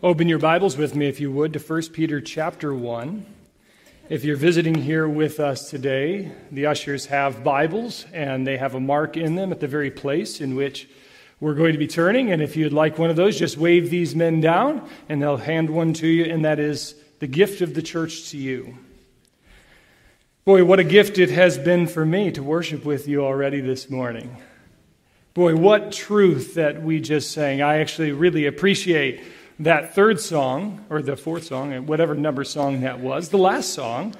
Open your Bibles with me, if you would, to 1 Peter chapter 1. If you're visiting here with us today, the ushers have Bibles and they have a mark in them at the very place in which we're going to be turning. And if you'd like one of those, just wave these men down and they'll hand one to you, and that is the gift of the church to you. Boy, what a gift it has been for me to worship with you already this morning. Boy, what truth that we just sang. I actually really appreciate that third song, or the fourth song, whatever number song that was, the last song,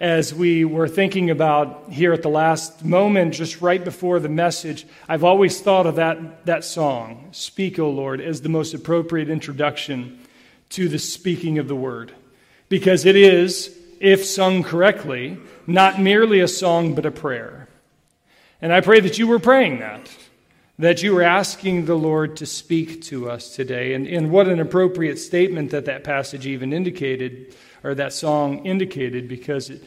as we were thinking about here at the last moment, just right before the message, I've always thought of that, that song, Speak, O Lord, as the most appropriate introduction to the speaking of the word. Because it is, if sung correctly, not merely a song, but a prayer. And I pray that you were praying that that you were asking the Lord to speak to us today. And, and what an appropriate statement that that passage even indicated, or that song indicated, because it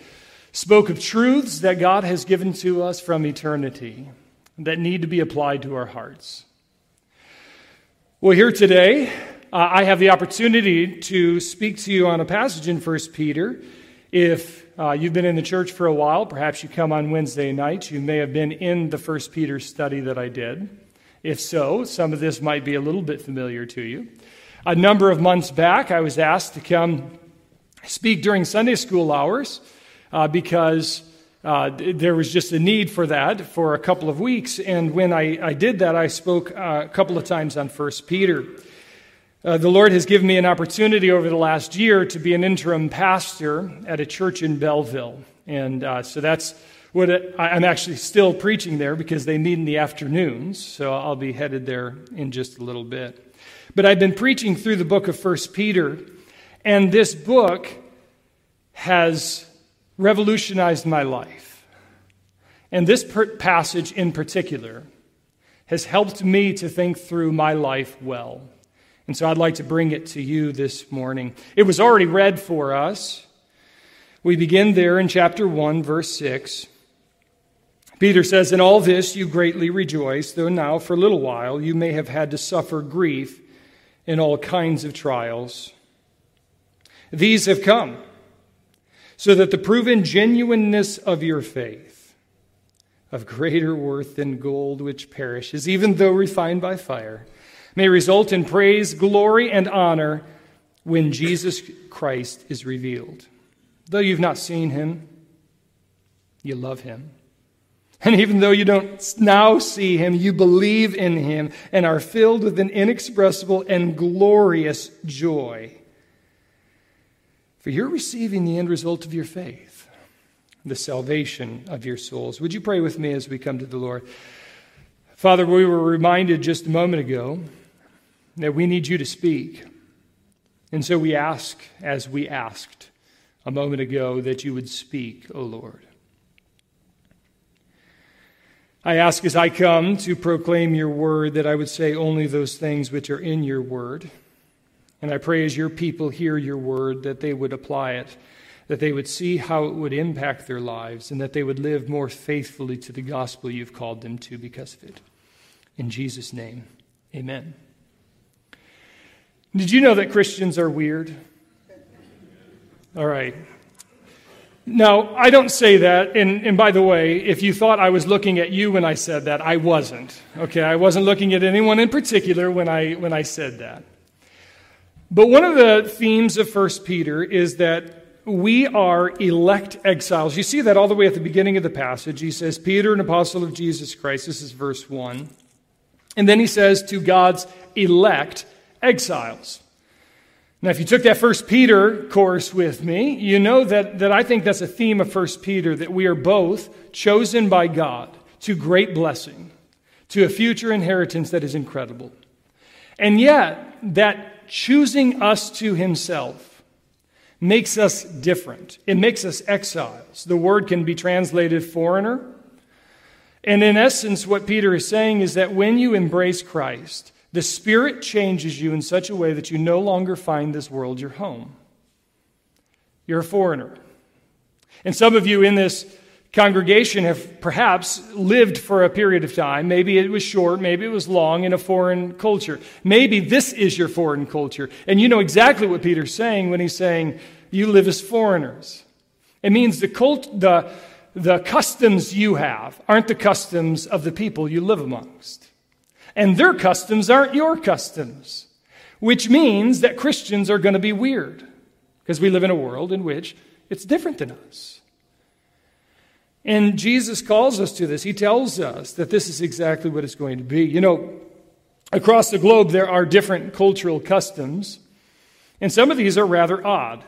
spoke of truths that God has given to us from eternity that need to be applied to our hearts. Well, here today, uh, I have the opportunity to speak to you on a passage in 1 Peter. If uh, you've been in the church for a while, perhaps you come on Wednesday nights, you may have been in the First Peter study that I did. If so, some of this might be a little bit familiar to you. A number of months back, I was asked to come speak during Sunday school hours uh, because uh, there was just a need for that for a couple of weeks. And when I, I did that, I spoke uh, a couple of times on First Peter. Uh, the Lord has given me an opportunity over the last year to be an interim pastor at a church in Belleville. And uh, so that's what it, I'm actually still preaching there because they meet in the afternoons, so I'll be headed there in just a little bit. But I've been preaching through the book of First Peter, and this book has revolutionized my life. And this passage in particular has helped me to think through my life well. And so I'd like to bring it to you this morning. It was already read for us. We begin there in chapter 1, verse 6. Peter says, In all this you greatly rejoice, though now for a little while you may have had to suffer grief in all kinds of trials. These have come, so that the proven genuineness of your faith, of greater worth than gold which perishes, even though refined by fire, may result in praise, glory, and honor when Jesus Christ is revealed. Though you've not seen him, you love him. And even though you don't now see him, you believe in him and are filled with an inexpressible and glorious joy. For you're receiving the end result of your faith, the salvation of your souls. Would you pray with me as we come to the Lord? Father, we were reminded just a moment ago that we need you to speak. And so we ask, as we asked a moment ago, that you would speak, O Lord. I ask as I come to proclaim your word that I would say only those things which are in your word. And I pray as your people hear your word that they would apply it, that they would see how it would impact their lives, and that they would live more faithfully to the gospel you've called them to because of it. In Jesus' name, amen. Did you know that Christians are weird? All right. Now, I don't say that, and, and by the way, if you thought I was looking at you when I said that, I wasn't. Okay, I wasn't looking at anyone in particular when I, when I said that. But one of the themes of 1 Peter is that we are elect exiles. You see that all the way at the beginning of the passage. He says, Peter, an apostle of Jesus Christ. This is verse 1. And then he says, to God's elect exiles. Now, if you took that First Peter course with me, you know that, that I think that's a theme of First Peter that we are both chosen by God to great blessing, to a future inheritance that is incredible. And yet, that choosing us to Himself makes us different. It makes us exiles. The word can be translated foreigner. And in essence, what Peter is saying is that when you embrace Christ, the Spirit changes you in such a way that you no longer find this world your home. You're a foreigner. And some of you in this congregation have perhaps lived for a period of time. Maybe it was short, maybe it was long in a foreign culture. Maybe this is your foreign culture. And you know exactly what Peter's saying when he's saying, You live as foreigners. It means the, cult, the, the customs you have aren't the customs of the people you live amongst. And their customs aren't your customs, which means that Christians are going to be weird because we live in a world in which it's different than us. And Jesus calls us to this. He tells us that this is exactly what it's going to be. You know, across the globe, there are different cultural customs, and some of these are rather odd.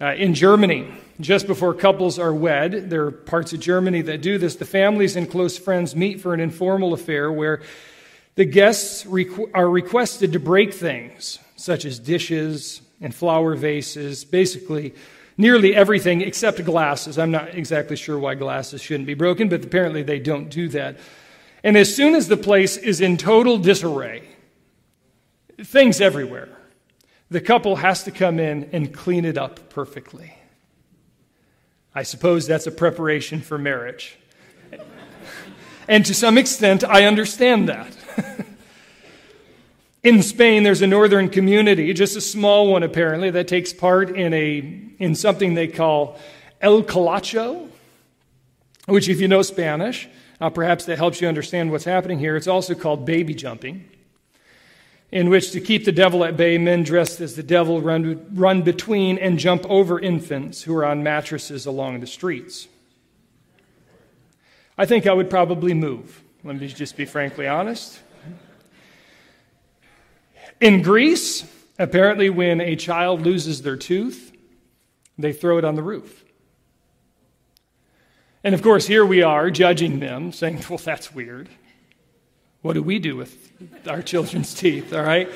Uh, in Germany, just before couples are wed, there are parts of Germany that do this. The families and close friends meet for an informal affair where the guests requ- are requested to break things, such as dishes and flower vases, basically nearly everything except glasses. I'm not exactly sure why glasses shouldn't be broken, but apparently they don't do that. And as soon as the place is in total disarray, things everywhere, the couple has to come in and clean it up perfectly. I suppose that's a preparation for marriage. and to some extent, I understand that. In Spain, there's a northern community, just a small one apparently, that takes part in, a, in something they call El Colacho, which, if you know Spanish, uh, perhaps that helps you understand what's happening here. It's also called baby jumping, in which to keep the devil at bay, men dressed as the devil run, run between and jump over infants who are on mattresses along the streets. I think I would probably move. Let me just be frankly honest. In Greece, apparently, when a child loses their tooth, they throw it on the roof. And of course, here we are judging them, saying, well, that's weird. What do we do with our children's teeth? All right?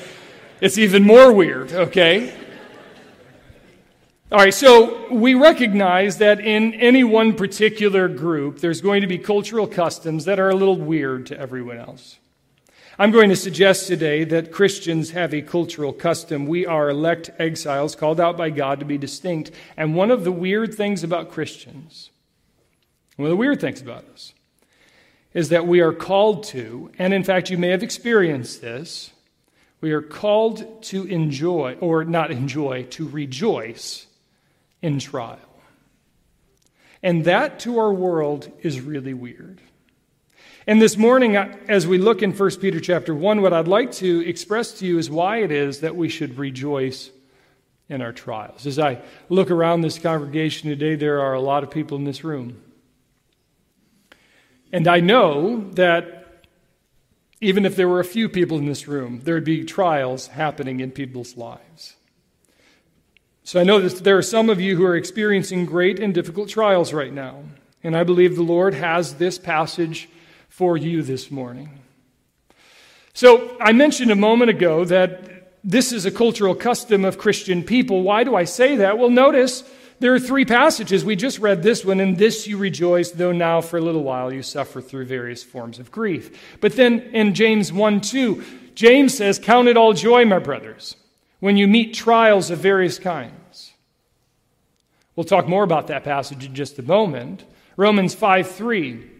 It's even more weird, okay? All right, so we recognize that in any one particular group, there's going to be cultural customs that are a little weird to everyone else. I'm going to suggest today that Christians have a cultural custom. We are elect exiles called out by God to be distinct. And one of the weird things about Christians, one of the weird things about us, is that we are called to, and in fact, you may have experienced this, we are called to enjoy, or not enjoy, to rejoice in trial. And that to our world is really weird. And this morning, as we look in 1 Peter chapter 1, what I'd like to express to you is why it is that we should rejoice in our trials. As I look around this congregation today, there are a lot of people in this room. And I know that even if there were a few people in this room, there would be trials happening in people's lives. So I know that there are some of you who are experiencing great and difficult trials right now. And I believe the Lord has this passage for you this morning. So, I mentioned a moment ago that this is a cultural custom of Christian people. Why do I say that? Well, notice there are three passages. We just read this one. In this you rejoice, though now for a little while you suffer through various forms of grief. But then in James 1 2, James says, Count it all joy, my brothers, when you meet trials of various kinds. We'll talk more about that passage in just a moment. Romans 5 3.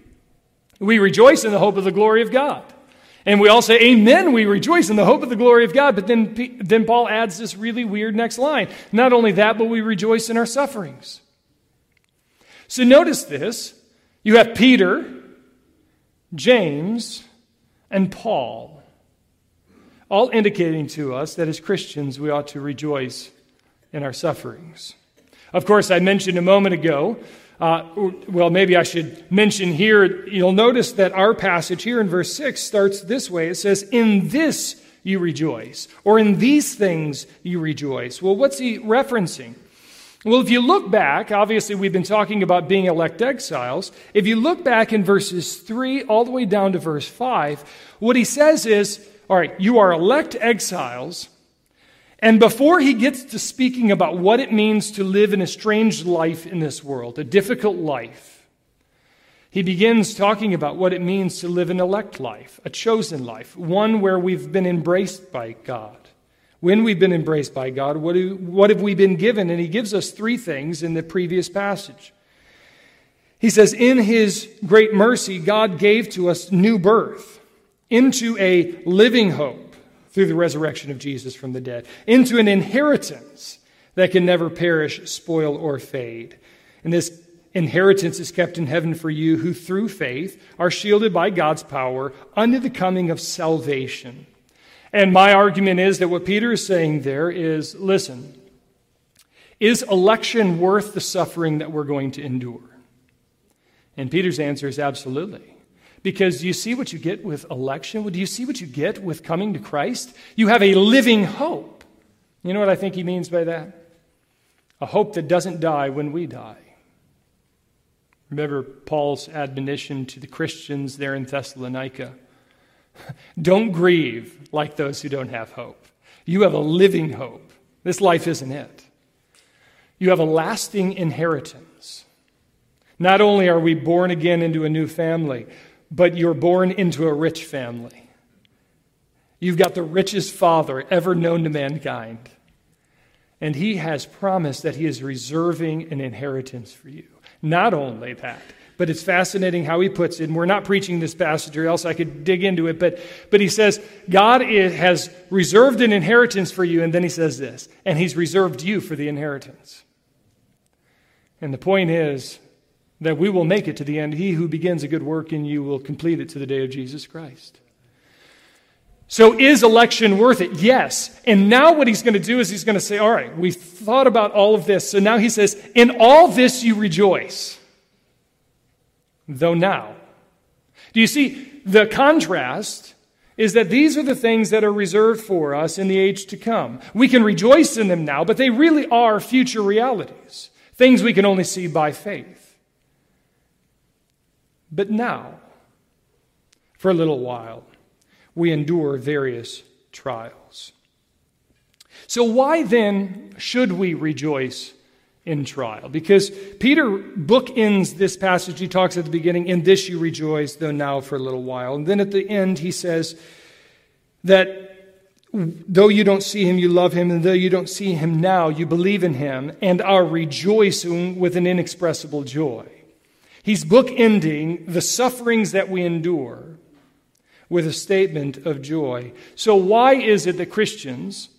We rejoice in the hope of the glory of God. And we all say, Amen, we rejoice in the hope of the glory of God. But then, then Paul adds this really weird next line. Not only that, but we rejoice in our sufferings. So notice this. You have Peter, James, and Paul, all indicating to us that as Christians we ought to rejoice in our sufferings. Of course, I mentioned a moment ago uh, well, maybe I should mention here, you'll notice that our passage here in verse 6 starts this way. It says, In this you rejoice, or in these things you rejoice. Well, what's he referencing? Well, if you look back, obviously we've been talking about being elect exiles. If you look back in verses 3 all the way down to verse 5, what he says is, all right, you are elect exiles, and before he gets to speaking about what it means to live in a strange life in this world, a difficult life, he begins talking about what it means to live an elect life, a chosen life, one where we've been embraced by God. When we've been embraced by God, what, do, what have we been given? And he gives us three things in the previous passage. He says, In his great mercy, God gave to us new birth into a living hope through the resurrection of Jesus from the dead, into an inheritance that can never perish, spoil, or fade. And this inheritance is kept in heaven for you who through faith are shielded by God's power unto the coming of salvation. And my argument is that what Peter is saying there is listen, is election worth the suffering that we're going to endure? And Peter's answer is absolutely. Because you see what you get with election? Do you see what you get with coming to Christ? You have a living hope. You know what I think he means by that? A hope that doesn't die when we die. Remember Paul's admonition to the Christians there in Thessalonica don't grieve like those who don't have hope. You have a living hope. This life isn't it. You have a lasting inheritance. Not only are we born again into a new family, but you're born into a rich family. You've got the richest father ever known to mankind. And he has promised that he is reserving an inheritance for you. Not only that, but it's fascinating how he puts it. And we're not preaching this passage, or else I could dig into it. But, but he says, God has reserved an inheritance for you. And then he says this, and he's reserved you for the inheritance. And the point is, that we will make it to the end. He who begins a good work in you will complete it to the day of Jesus Christ. So, is election worth it? Yes. And now, what he's going to do is he's going to say, All right, we've thought about all of this. So now he says, In all this you rejoice, though now. Do you see the contrast? Is that these are the things that are reserved for us in the age to come. We can rejoice in them now, but they really are future realities, things we can only see by faith. But now, for a little while, we endure various trials. So, why then should we rejoice in trial? Because Peter bookends this passage. He talks at the beginning, In this you rejoice, though now for a little while. And then at the end, he says that though you don't see him, you love him, and though you don't see him now, you believe in him and are rejoicing with an inexpressible joy. He's bookending the sufferings that we endure with a statement of joy. So, why is it that Christians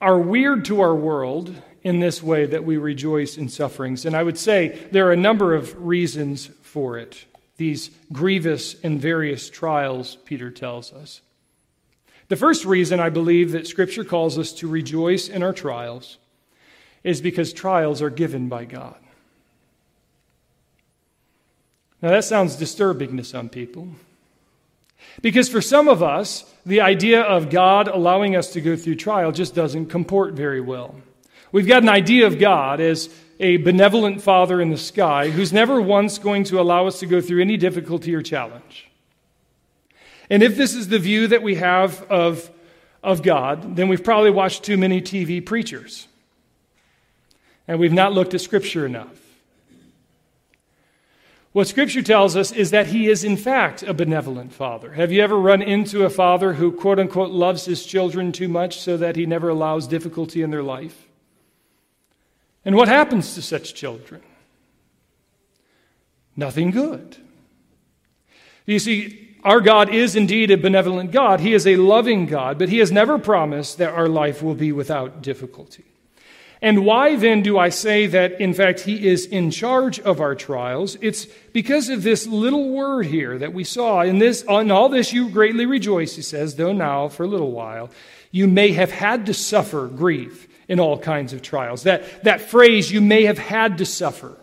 are weird to our world in this way that we rejoice in sufferings? And I would say there are a number of reasons for it. These grievous and various trials, Peter tells us. The first reason I believe that Scripture calls us to rejoice in our trials is because trials are given by God. Now, that sounds disturbing to some people. Because for some of us, the idea of God allowing us to go through trial just doesn't comport very well. We've got an idea of God as a benevolent Father in the sky who's never once going to allow us to go through any difficulty or challenge. And if this is the view that we have of, of God, then we've probably watched too many TV preachers. And we've not looked at Scripture enough. What Scripture tells us is that He is, in fact, a benevolent Father. Have you ever run into a father who, quote unquote, loves his children too much so that he never allows difficulty in their life? And what happens to such children? Nothing good. You see, our God is indeed a benevolent God. He is a loving God, but He has never promised that our life will be without difficulty. And why then do I say that, in fact, he is in charge of our trials? It's because of this little word here that we saw. In this, in all this you greatly rejoice, he says, though now for a little while you may have had to suffer grief in all kinds of trials. That, that phrase, you may have had to suffer,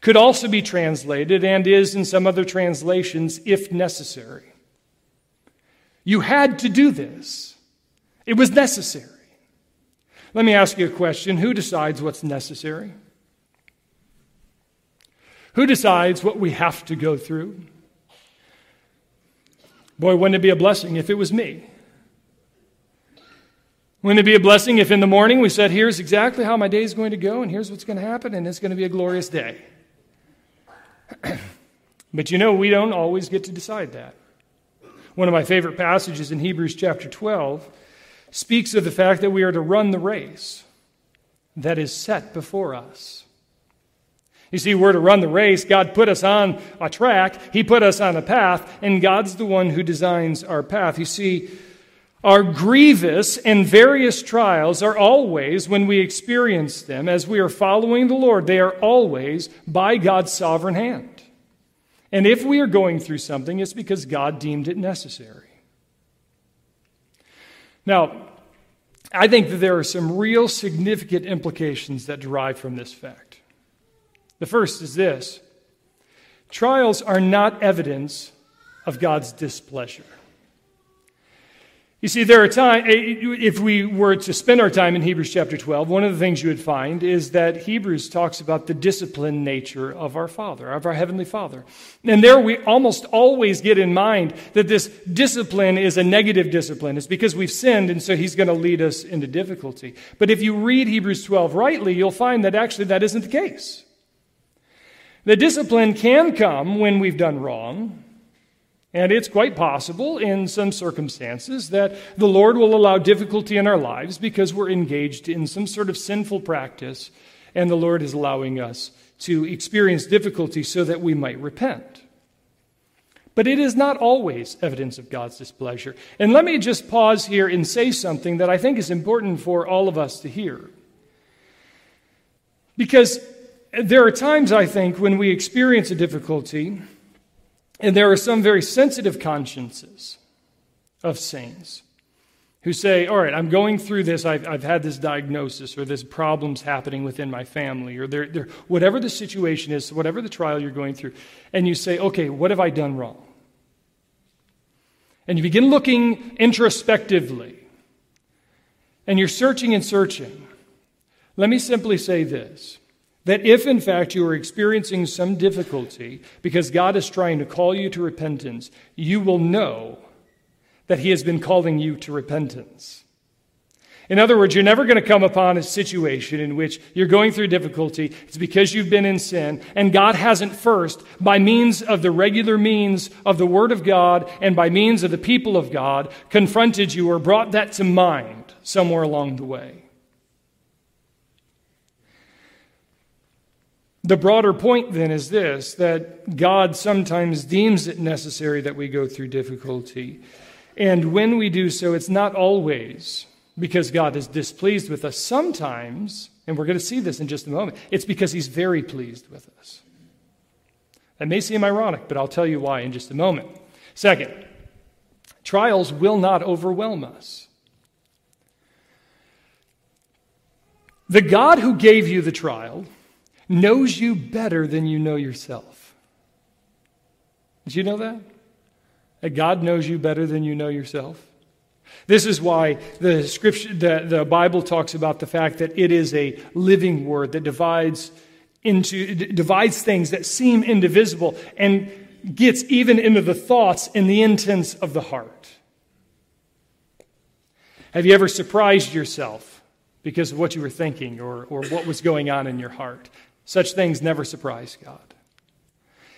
could also be translated and is in some other translations, if necessary. You had to do this. It was necessary. Let me ask you a question Who decides what's necessary? Who decides what we have to go through? Boy, wouldn't it be a blessing if it was me? Wouldn't it be a blessing if in the morning we said, Here's exactly how my day is going to go, and here's what's going to happen, and it's going to be a glorious day? but you know, we don't always get to decide that. One of my favorite passages in Hebrews chapter 12 speaks of the fact that we are to run the race that is set before us. You see, we're to run the race. God put us on a track, He put us on a path, and God's the one who designs our path. You see, our grievous and various trials are always, when we experience them, as we are following the Lord, they are always by God's sovereign hand. And if we are going through something, it's because God deemed it necessary. Now, I think that there are some real significant implications that derive from this fact. The first is this trials are not evidence of God's displeasure. You see, there are times, eh, if we were to spend our time in Hebrews chapter 12, one of the things you would find is that Hebrews talks about the disciplined nature of our Father, of our Heavenly Father. And there we almost always get in mind that this discipline is a negative discipline. It's because we've sinned, and so He's going to lead us into difficulty. But if you read Hebrews 12 rightly, you'll find that actually that isn't the case. The discipline can come when we've done wrong. And it's quite possible in some circumstances that the Lord will allow difficulty in our lives because we're engaged in some sort of sinful practice, and the Lord is allowing us to experience difficulty so that we might repent. But it is not always evidence of God's displeasure. And let me just pause here and say something that I think is important for all of us to hear. Because there are times, I think, when we experience a difficulty and there are some very sensitive consciences of saints who say, All right, I'm going through this. I've, I've had this diagnosis, or this problem's happening within my family, or they're, they're, whatever the situation is, whatever the trial you're going through. And you say, Okay, what have I done wrong? And you begin looking introspectively, and you're searching and searching. Let me simply say this that if, in fact, you are experiencing some difficulty because God is trying to call you to repentance, you will know that He has been calling you to repentance. In other words, you're never going to come upon a situation in which you're going through difficulty. It's because you've been in sin, and God hasn't first, by means of the regular means of the Word of God and by means of the people of God, confronted you or brought that to mind somewhere along the way. The broader point then is this that God sometimes deems it necessary that we go through difficulty. And when we do so, it's not always because God is displeased with us. Sometimes, and we're going to see this in just a moment, it's because He's very pleased with us. That may seem ironic, but I'll tell you why in just a moment. Second, trials will not overwhelm us. The God who gave you the trial knows you better than you know yourself. Did you know that? That God knows you better than you know yourself? This is why the scripture the, the Bible talks about the fact that it is a living word that divides into divides things that seem indivisible and gets even into the thoughts and the intents of the heart. Have you ever surprised yourself because of what you were thinking or, or what was going on in your heart? Such things never surprise God.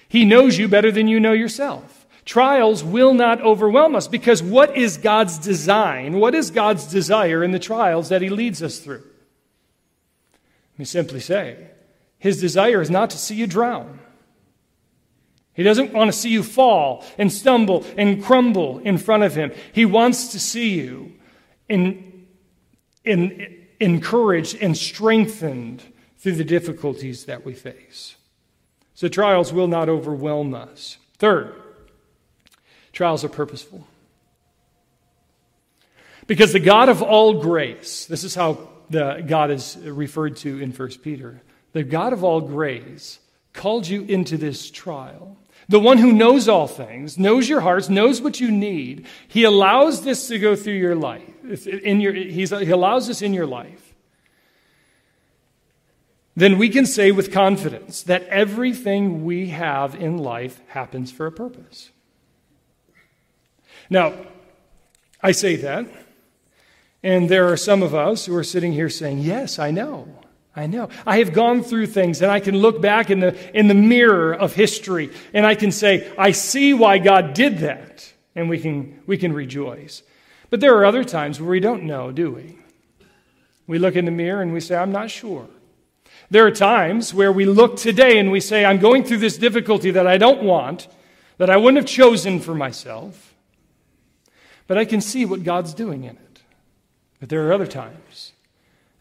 He knows you better than you know yourself. Trials will not overwhelm us because what is God's design? What is God's desire in the trials that He leads us through? Let me simply say His desire is not to see you drown. He doesn't want to see you fall and stumble and crumble in front of Him. He wants to see you in, in, encouraged and strengthened through the difficulties that we face. So trials will not overwhelm us. Third, trials are purposeful. Because the God of all grace, this is how the God is referred to in 1 Peter, the God of all grace called you into this trial. The one who knows all things, knows your hearts, knows what you need. He allows this to go through your life. In your, he allows this in your life then we can say with confidence that everything we have in life happens for a purpose. Now, I say that, and there are some of us who are sitting here saying, Yes, I know. I know. I have gone through things and I can look back in the, in the mirror of history and I can say, I see why God did that. And we can, we can rejoice. But there are other times where we don't know, do we? We look in the mirror and we say, I'm not sure. There are times where we look today and we say, I'm going through this difficulty that I don't want, that I wouldn't have chosen for myself, but I can see what God's doing in it. But there are other times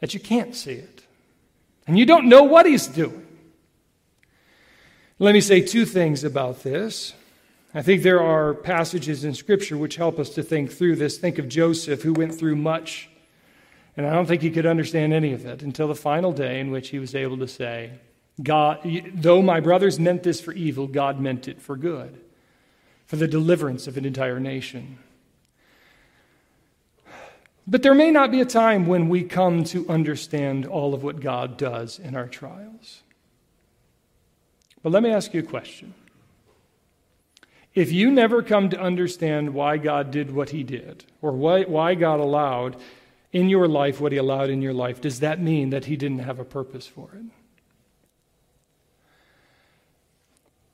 that you can't see it, and you don't know what He's doing. Let me say two things about this. I think there are passages in Scripture which help us to think through this. Think of Joseph, who went through much, and I don't think he could understand any of it until the final day in which he was able to say, God, though my brothers meant this for evil, God meant it for good, for the deliverance of an entire nation. But there may not be a time when we come to understand all of what God does in our trials. But let me ask you a question. If you never come to understand why God did what he did, or why, why God allowed in your life what he allowed in your life, does that mean that he didn't have a purpose for it?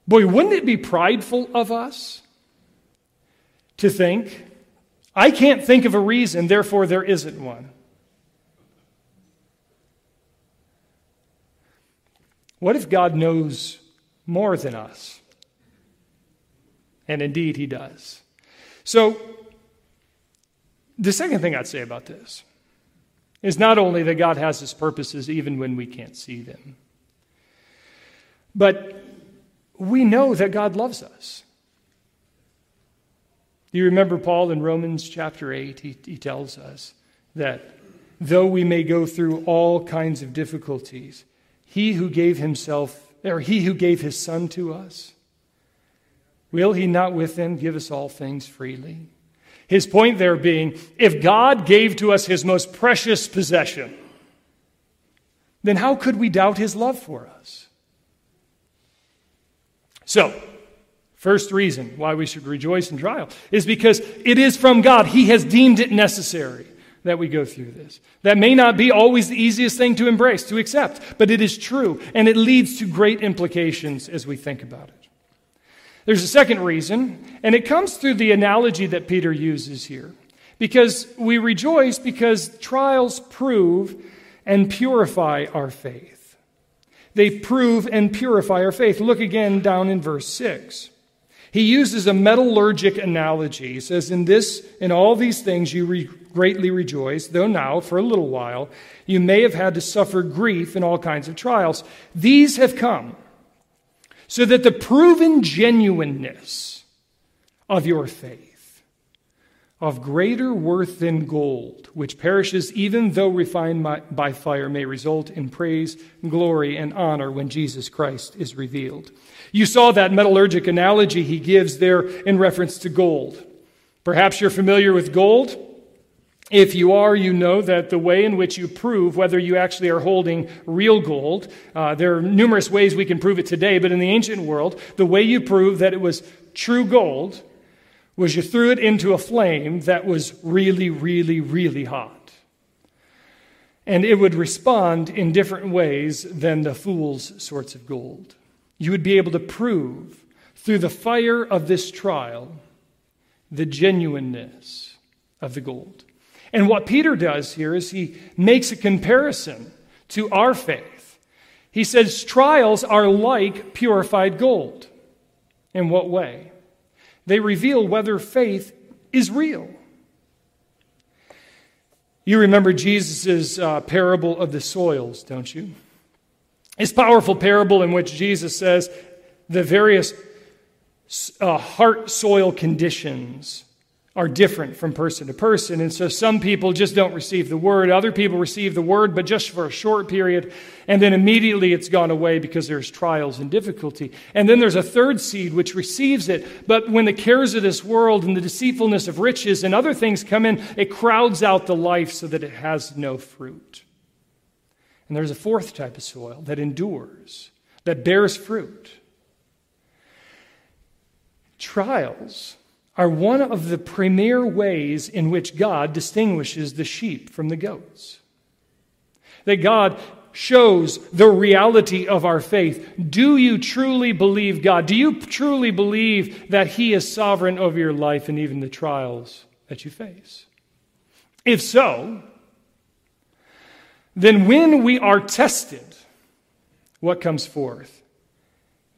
Boy, wouldn't it be prideful of us to think, I can't think of a reason, therefore there isn't one? What if God knows more than us? And indeed, he does. So, the second thing I'd say about this is not only that God has his purposes even when we can't see them, but we know that God loves us. Do you remember Paul in Romans chapter 8? He, he tells us that though we may go through all kinds of difficulties, he who gave himself, or he who gave his son to us, Will he not with them give us all things freely? His point there being if God gave to us his most precious possession, then how could we doubt his love for us? So, first reason why we should rejoice in trial is because it is from God. He has deemed it necessary that we go through this. That may not be always the easiest thing to embrace, to accept, but it is true, and it leads to great implications as we think about it. There's a second reason, and it comes through the analogy that Peter uses here. Because we rejoice because trials prove and purify our faith. They prove and purify our faith. Look again down in verse 6. He uses a metallurgic analogy. He says, In this, in all these things you re- greatly rejoice, though now, for a little while, you may have had to suffer grief in all kinds of trials. These have come so that the proven genuineness of your faith, of greater worth than gold, which perishes even though refined by fire, may result in praise, glory, and honor when Jesus Christ is revealed. You saw that metallurgic analogy he gives there in reference to gold. Perhaps you're familiar with gold. If you are, you know that the way in which you prove whether you actually are holding real gold, uh, there are numerous ways we can prove it today, but in the ancient world, the way you prove that it was true gold was you threw it into a flame that was really, really, really hot. And it would respond in different ways than the fool's sorts of gold. You would be able to prove through the fire of this trial the genuineness of the gold. And what Peter does here is he makes a comparison to our faith. He says trials are like purified gold. In what way? They reveal whether faith is real. You remember Jesus' uh, parable of the soils, don't you? His powerful parable in which Jesus says the various uh, heart soil conditions are different from person to person. And so some people just don't receive the word. Other people receive the word, but just for a short period. And then immediately it's gone away because there's trials and difficulty. And then there's a third seed which receives it. But when the cares of this world and the deceitfulness of riches and other things come in, it crowds out the life so that it has no fruit. And there's a fourth type of soil that endures, that bears fruit. Trials are one of the premier ways in which God distinguishes the sheep from the goats. That God shows the reality of our faith. Do you truly believe God? Do you truly believe that He is sovereign over your life and even the trials that you face? If so, then when we are tested, what comes forth?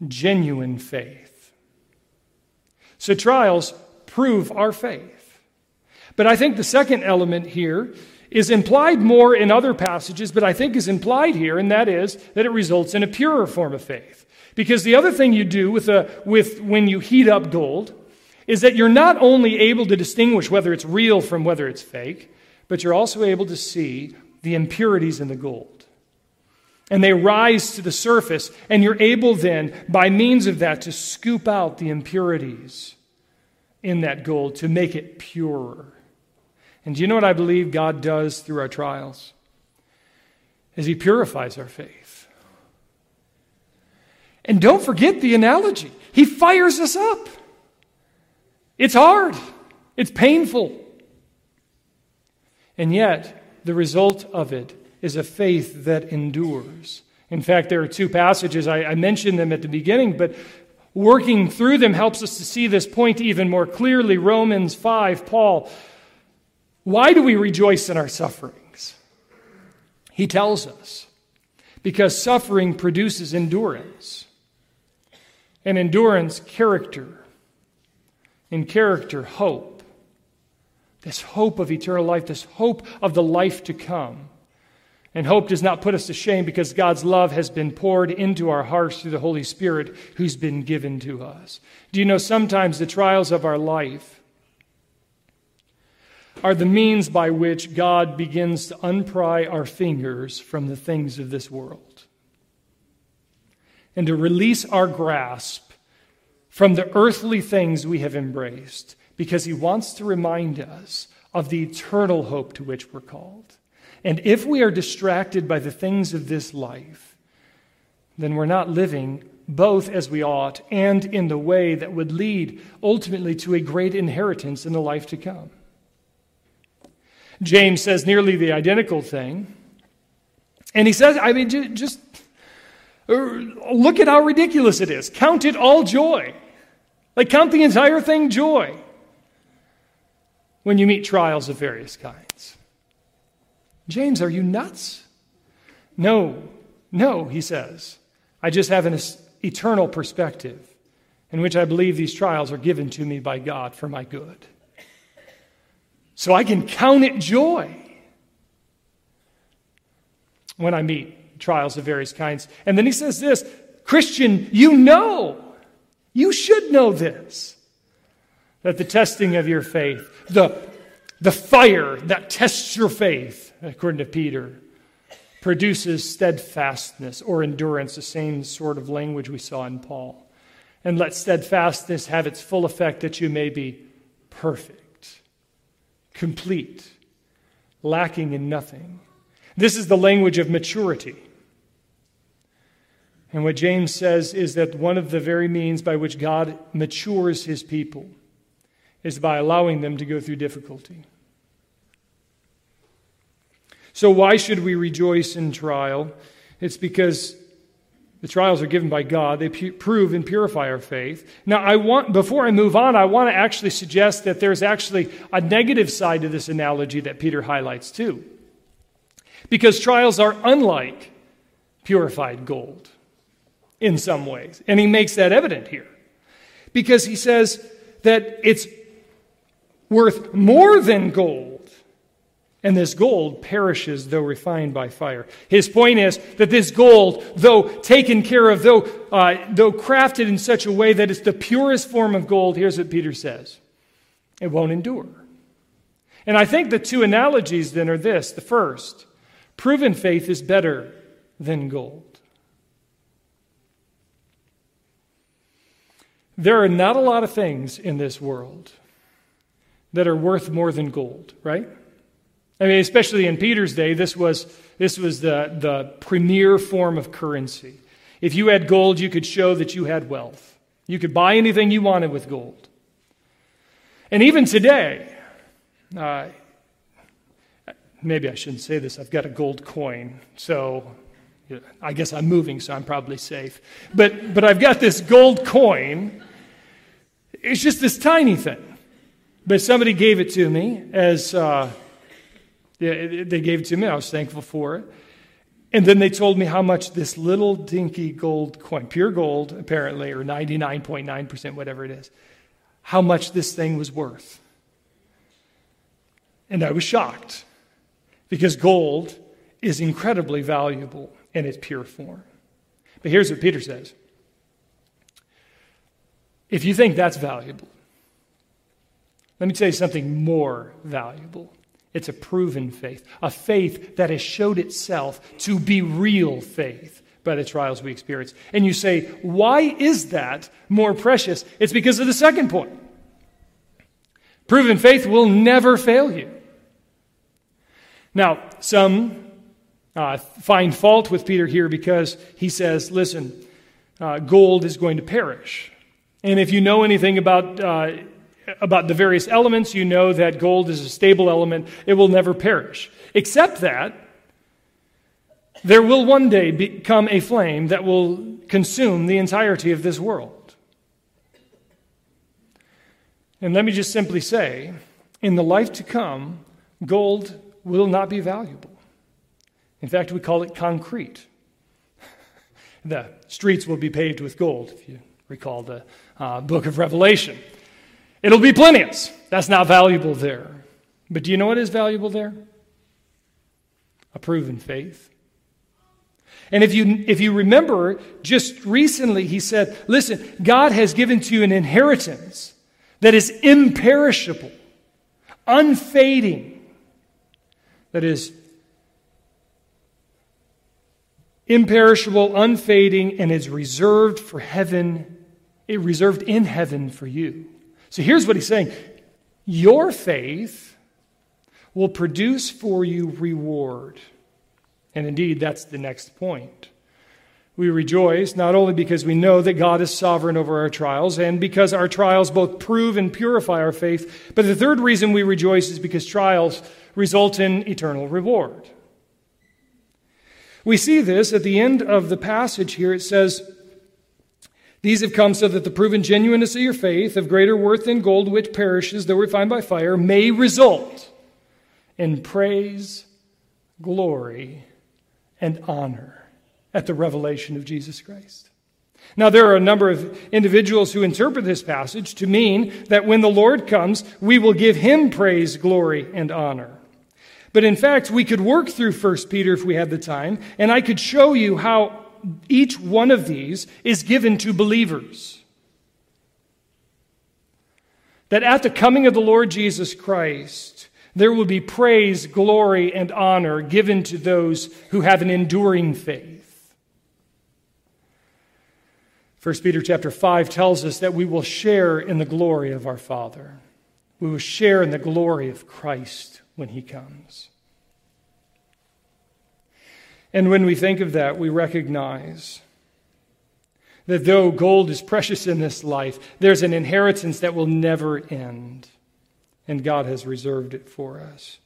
Genuine faith. So trials prove our faith. But I think the second element here is implied more in other passages, but I think is implied here, and that is that it results in a purer form of faith. Because the other thing you do with, a, with when you heat up gold is that you're not only able to distinguish whether it's real from whether it's fake, but you're also able to see the impurities in the gold. And they rise to the surface, and you're able then, by means of that, to scoop out the impurities in that gold to make it purer. And do you know what I believe God does through our trials? Is He purifies our faith. And don't forget the analogy. He fires us up. It's hard, it's painful. And yet, the result of it is a faith that endures. In fact, there are two passages, I, I, mentioned them at the beginning, but working through them helps us to see this point even more clearly. Romans 5, Paul, why do we rejoice in our sufferings? He tells us, because suffering produces endurance, and endurance, character and character, hope. This hope of eternal life, this hope of the life to come. And hope does not put us to shame because God's love has been poured into our hearts through the Holy Spirit who's been given to us. Do you know sometimes the trials of our life are the means by which God begins to unpry our fingers from the things of this world and to release our grasp from the earthly things we have embraced because he wants to remind us of the eternal hope to which we're called. And if we are distracted by the things of this life, then we're not living both as we ought and in the way that would lead ultimately to a great inheritance in the life to come. James says nearly the identical thing. And he says, I mean, just uh, look at how ridiculous it is. Count it all joy. Like, count the entire thing joy when you meet trials of various kinds. James, are you nuts? No, no, he says. I just have an eternal perspective in which I believe these trials are given to me by God for my good. So I can count it joy when I meet trials of various kinds. And then he says this Christian, you know you should know this that the testing of your faith, the, the fire that tests your faith, according to Peter, produces steadfastness or endurance, the same sort of language we saw in Paul. And let steadfastness have its full effect that you may be perfect, complete, lacking in nothing. This is the language of maturity. And what James says is that one of the very means by which God matures his people is by allowing them to go through difficulty. So, why should we rejoice in trial? It's because the trials are given by God. They pu- prove and purify our faith. Now, I want, before I move on, I want to actually suggest that there's actually a negative side to this analogy that Peter highlights too. Because trials are unlike purified gold in some ways. And he makes that evident here because he says that it's worth more than gold. And this gold perishes though refined by fire. His point is that this gold, though taken care of, though, uh, though crafted in such a way that it's the purest form of gold, here's what Peter says it won't endure. And I think the two analogies then are this the first, proven faith is better than gold. There are not a lot of things in this world that are worth more than gold, right? I mean, especially in Peter's day, this was, this was the, the premier form of currency. If you had gold, you could show that you had wealth. You could buy anything you wanted with gold. And even today, uh, maybe I shouldn't say this, I've got a gold coin, so I guess I'm moving, so I'm probably safe. But, but I've got this gold coin it's just this tiny thing. But somebody gave it to me as uh, they gave it to me. I was thankful for it. And then they told me how much this little dinky gold coin, pure gold apparently, or 99.9%, whatever it is, how much this thing was worth. And I was shocked because gold is incredibly valuable in its pure form. But here's what Peter says if you think that's valuable, let me tell you something more valuable. It's a proven faith, a faith that has showed itself to be real faith by the trials we experience. And you say, why is that more precious? It's because of the second point. Proven faith will never fail you. Now, some uh, find fault with Peter here because he says, listen, uh, gold is going to perish. And if you know anything about, uh, about the various elements, you know that gold is a stable element. It will never perish. Except that there will one day become a flame that will consume the entirety of this world. And let me just simply say in the life to come, gold will not be valuable. In fact, we call it concrete. the streets will be paved with gold, if you recall the uh, book of Revelation. It'll be plenteous. That's not valuable there. But do you know what is valuable there? A proven faith. And if you, if you remember, just recently he said, Listen, God has given to you an inheritance that is imperishable, unfading, that is imperishable, unfading, and is reserved for heaven, it reserved in heaven for you. So here's what he's saying Your faith will produce for you reward. And indeed, that's the next point. We rejoice not only because we know that God is sovereign over our trials and because our trials both prove and purify our faith, but the third reason we rejoice is because trials result in eternal reward. We see this at the end of the passage here. It says, These have come so that the proven genuineness of your faith, of greater worth than gold which perishes, though refined by fire, may result in praise, glory, and honor at the revelation of Jesus Christ. Now, there are a number of individuals who interpret this passage to mean that when the Lord comes, we will give him praise, glory, and honor. But in fact, we could work through 1 Peter if we had the time, and I could show you how each one of these is given to believers. That at the coming of the Lord Jesus Christ, there will be praise, glory, and honor given to those who have an enduring faith. 1 Peter chapter 5 tells us that we will share in the glory of our Father. We will share in the glory of Christ when he comes. And when we think of that, we recognize that though gold is precious in this life, there's an inheritance that will never end, and God has reserved it for us.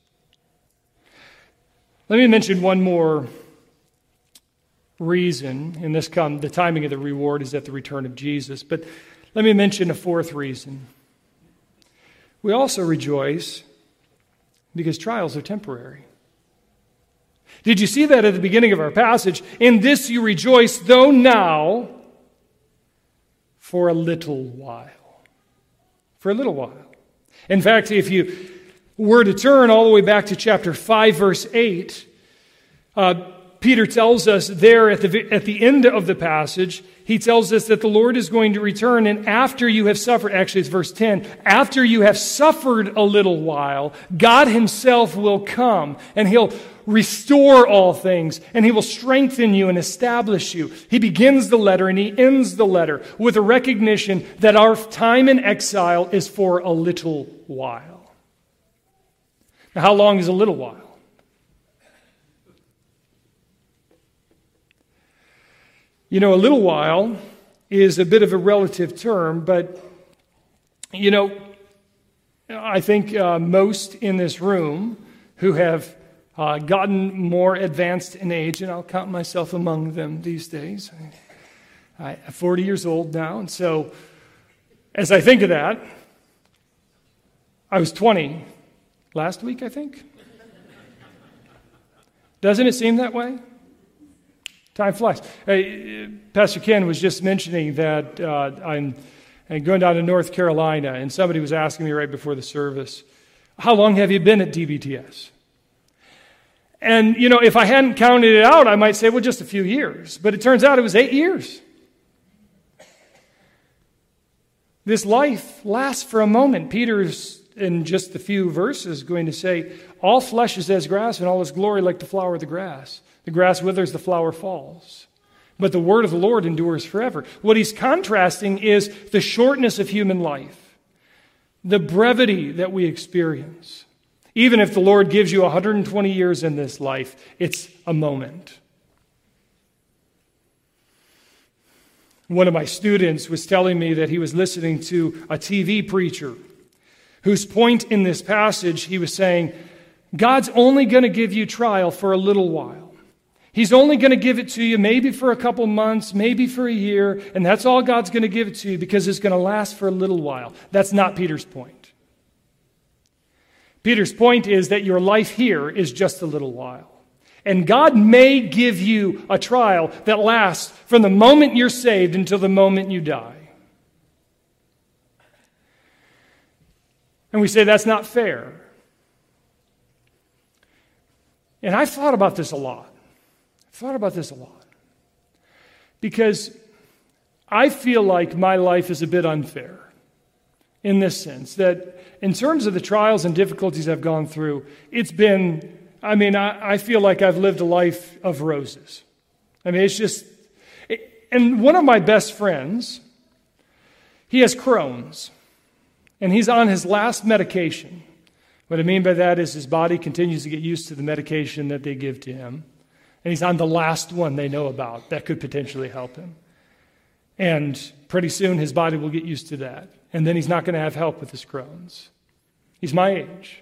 Let me mention one more reason, and this come the timing of the reward is at the return of Jesus, but let me mention a fourth reason. We also rejoice because trials are temporary. Did you see that at the beginning of our passage? In this you rejoice, though now for a little while. For a little while. In fact, if you were to turn all the way back to chapter 5, verse 8, uh, Peter tells us there at the, at the end of the passage, he tells us that the Lord is going to return, and after you have suffered, actually, it's verse 10, after you have suffered a little while, God Himself will come and He'll restore all things and He will strengthen you and establish you. He begins the letter and He ends the letter with a recognition that our time in exile is for a little while. Now, how long is a little while? You know, a little while is a bit of a relative term, but, you know, I think uh, most in this room who have uh, gotten more advanced in age, and I'll count myself among them these days. I'm 40 years old now, and so as I think of that, I was 20 last week, I think. Doesn't it seem that way? Time flies. Hey, Pastor Ken was just mentioning that uh, I'm, I'm going down to North Carolina, and somebody was asking me right before the service, How long have you been at DBTS? And, you know, if I hadn't counted it out, I might say, well, just a few years. But it turns out it was eight years. This life lasts for a moment. Peter's, in just a few verses, going to say, All flesh is as grass, and all its glory like the flower of the grass. The grass withers, the flower falls. But the word of the Lord endures forever. What he's contrasting is the shortness of human life, the brevity that we experience. Even if the Lord gives you 120 years in this life, it's a moment. One of my students was telling me that he was listening to a TV preacher whose point in this passage he was saying, God's only going to give you trial for a little while. He's only going to give it to you maybe for a couple months, maybe for a year, and that's all God's going to give it to you because it's going to last for a little while. That's not Peter's point. Peter's point is that your life here is just a little while. And God may give you a trial that lasts from the moment you're saved until the moment you die. And we say that's not fair. And I've thought about this a lot. I've thought about this a lot. Because I feel like my life is a bit unfair in this sense that in terms of the trials and difficulties I've gone through, it's been, I mean, I, I feel like I've lived a life of roses. I mean, it's just, and one of my best friends, he has Crohn's, and he's on his last medication. What I mean by that is his body continues to get used to the medication that they give to him. And he's on the last one they know about that could potentially help him. And pretty soon his body will get used to that and then he's not going to have help with his Crohn's. He's my age.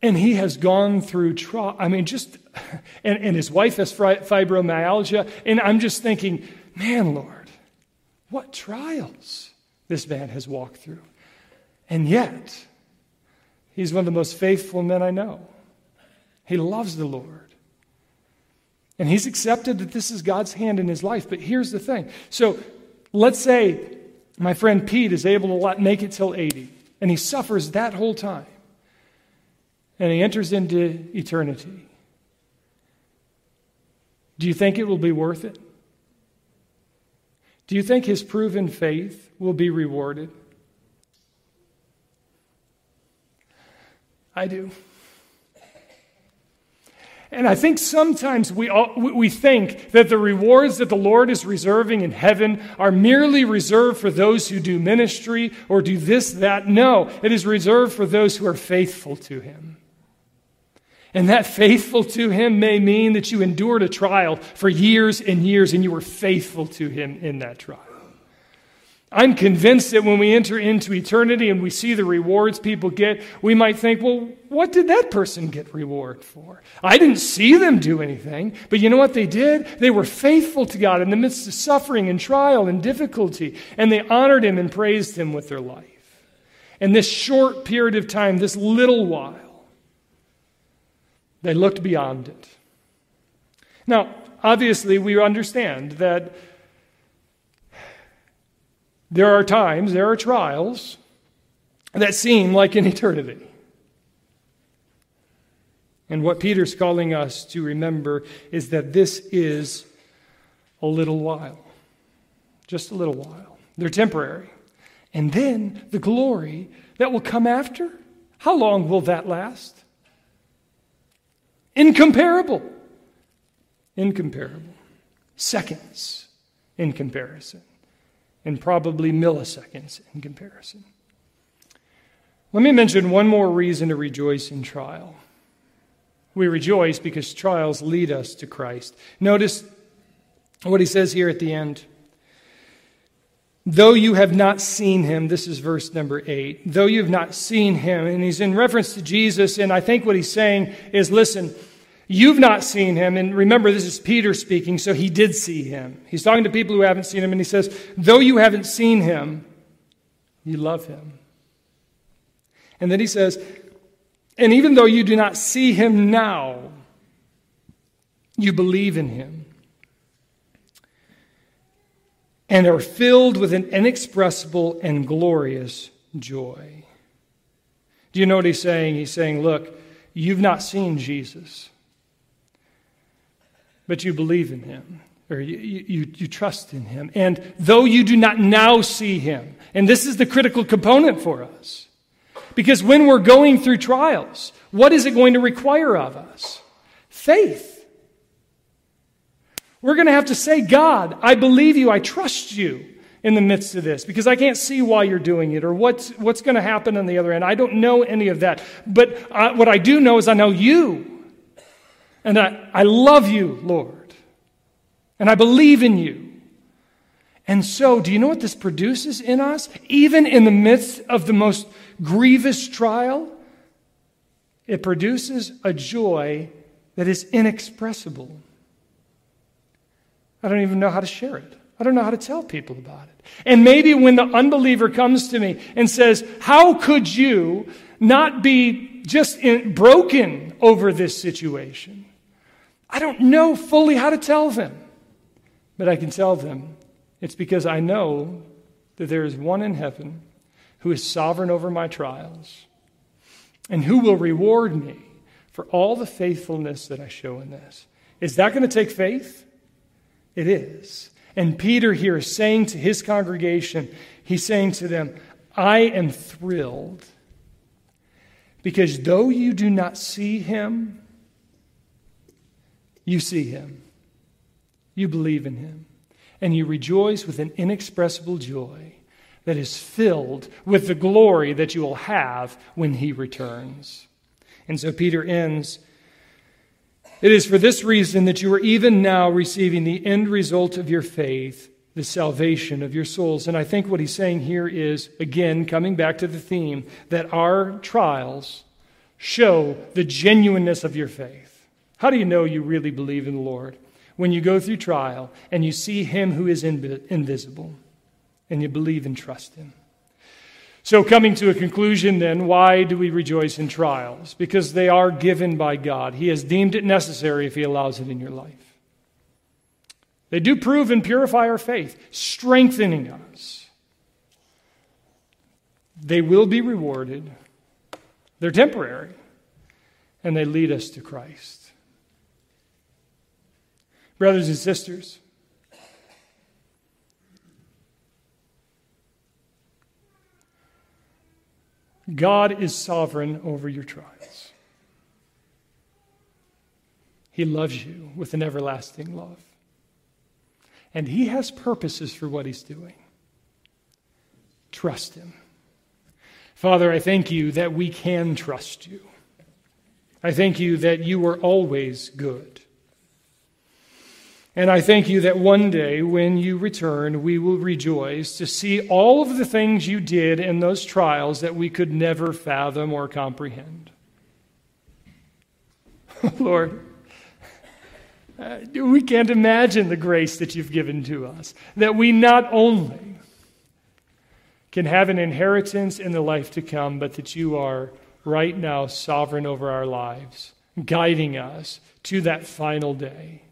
And he has gone through, trial. I mean, just, and, and his wife has fibromyalgia. And I'm just thinking, man, Lord, what trials this man has walked through. And yet, he's one of the most faithful men I know. He loves the Lord. And he's accepted that this is God's hand in his life. But here's the thing. So let's say my friend Pete is able to make it till 80, and he suffers that whole time. And he enters into eternity. Do you think it will be worth it? Do you think his proven faith will be rewarded? I do. And I think sometimes we, all, we think that the rewards that the Lord is reserving in heaven are merely reserved for those who do ministry or do this, that. No, it is reserved for those who are faithful to Him. And that faithful to Him may mean that you endured a trial for years and years and you were faithful to Him in that trial. I'm convinced that when we enter into eternity and we see the rewards people get, we might think, well, what did that person get reward for? I didn't see them do anything, but you know what they did? They were faithful to God in the midst of suffering and trial and difficulty, and they honored Him and praised Him with their life. And this short period of time, this little while, they looked beyond it. Now, obviously, we understand that there are times, there are trials that seem like an eternity. And what Peter's calling us to remember is that this is a little while. Just a little while. They're temporary. And then the glory that will come after, how long will that last? Incomparable. Incomparable. Seconds in comparison and probably milliseconds in comparison. Let me mention one more reason to rejoice in trial. We rejoice because trials lead us to Christ. Notice what he says here at the end. Though you have not seen him, this is verse number eight. Though you have not seen him, and he's in reference to Jesus, and I think what he's saying is listen, You've not seen him. And remember, this is Peter speaking, so he did see him. He's talking to people who haven't seen him, and he says, Though you haven't seen him, you love him. And then he says, And even though you do not see him now, You believe in him and are filled with an inexpressible and glorious joy. Do you know what he's saying? He's saying, Look, you've not seen Jesus, but you believe in him, or you, you, you trust in him. And though you do not now see him, and this is the critical component for us, because when we're going through trials, what is it going to require of us? Faith. We're going to have to say, God, I believe you, I trust you in the midst of this because I can't see why you're doing it or what's, what's going to happen on the other end. I don't know any of that. But uh, what I do know is I know you. And I, I love you, Lord. And I believe in you. And so, do you know what this produces in us? Even in the midst of the most grievous trial, it produces a joy that is inexpressible. I don't even know how to share it. I don't know how to tell people about it. And maybe when the unbeliever comes to me and says, How could you not be just in, broken over this situation? I don't know fully how to tell them. But I can tell them it's because I know that there is one in heaven who is sovereign over my trials and who will reward me for all the faithfulness that I show in this. Is that going to take faith? It is. And Peter here is saying to his congregation, he's saying to them, I am thrilled because though you do not see him, you see him. You believe in him. And you rejoice with an inexpressible joy that is filled with the glory that you will have when he returns. And so Peter ends it is for this reason that you are even now receiving the end result of your faith, the salvation of your souls. And I think what he's saying here is, again, coming back to the theme, that our trials show the genuineness of your faith. How do you know you really believe in the Lord? When you go through trial and you see him who is invisible and you believe and trust him. So, coming to a conclusion, then, why do we rejoice in trials? Because they are given by God. He has deemed it necessary if He allows it in your life. They do prove and purify our faith, strengthening us. They will be rewarded, they're temporary, and they lead us to Christ. Brothers and sisters, God is sovereign over your trials. He loves you with an everlasting love. And He has purposes for what He's doing. Trust Him. Father, I thank you that we can trust you. I thank you that you are always good. And I thank you that one day when you return, we will rejoice to see all of the things you did in those trials that we could never fathom or comprehend. Lord, uh, we can't imagine the grace that you've given to us, that we not only can have an inheritance in the life to come, but that you are right now sovereign over our lives, guiding us to that final day.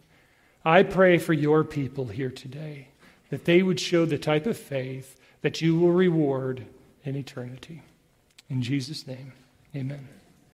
I pray for your people here today that they would show the type of faith that you will reward in eternity. In Jesus' name, amen.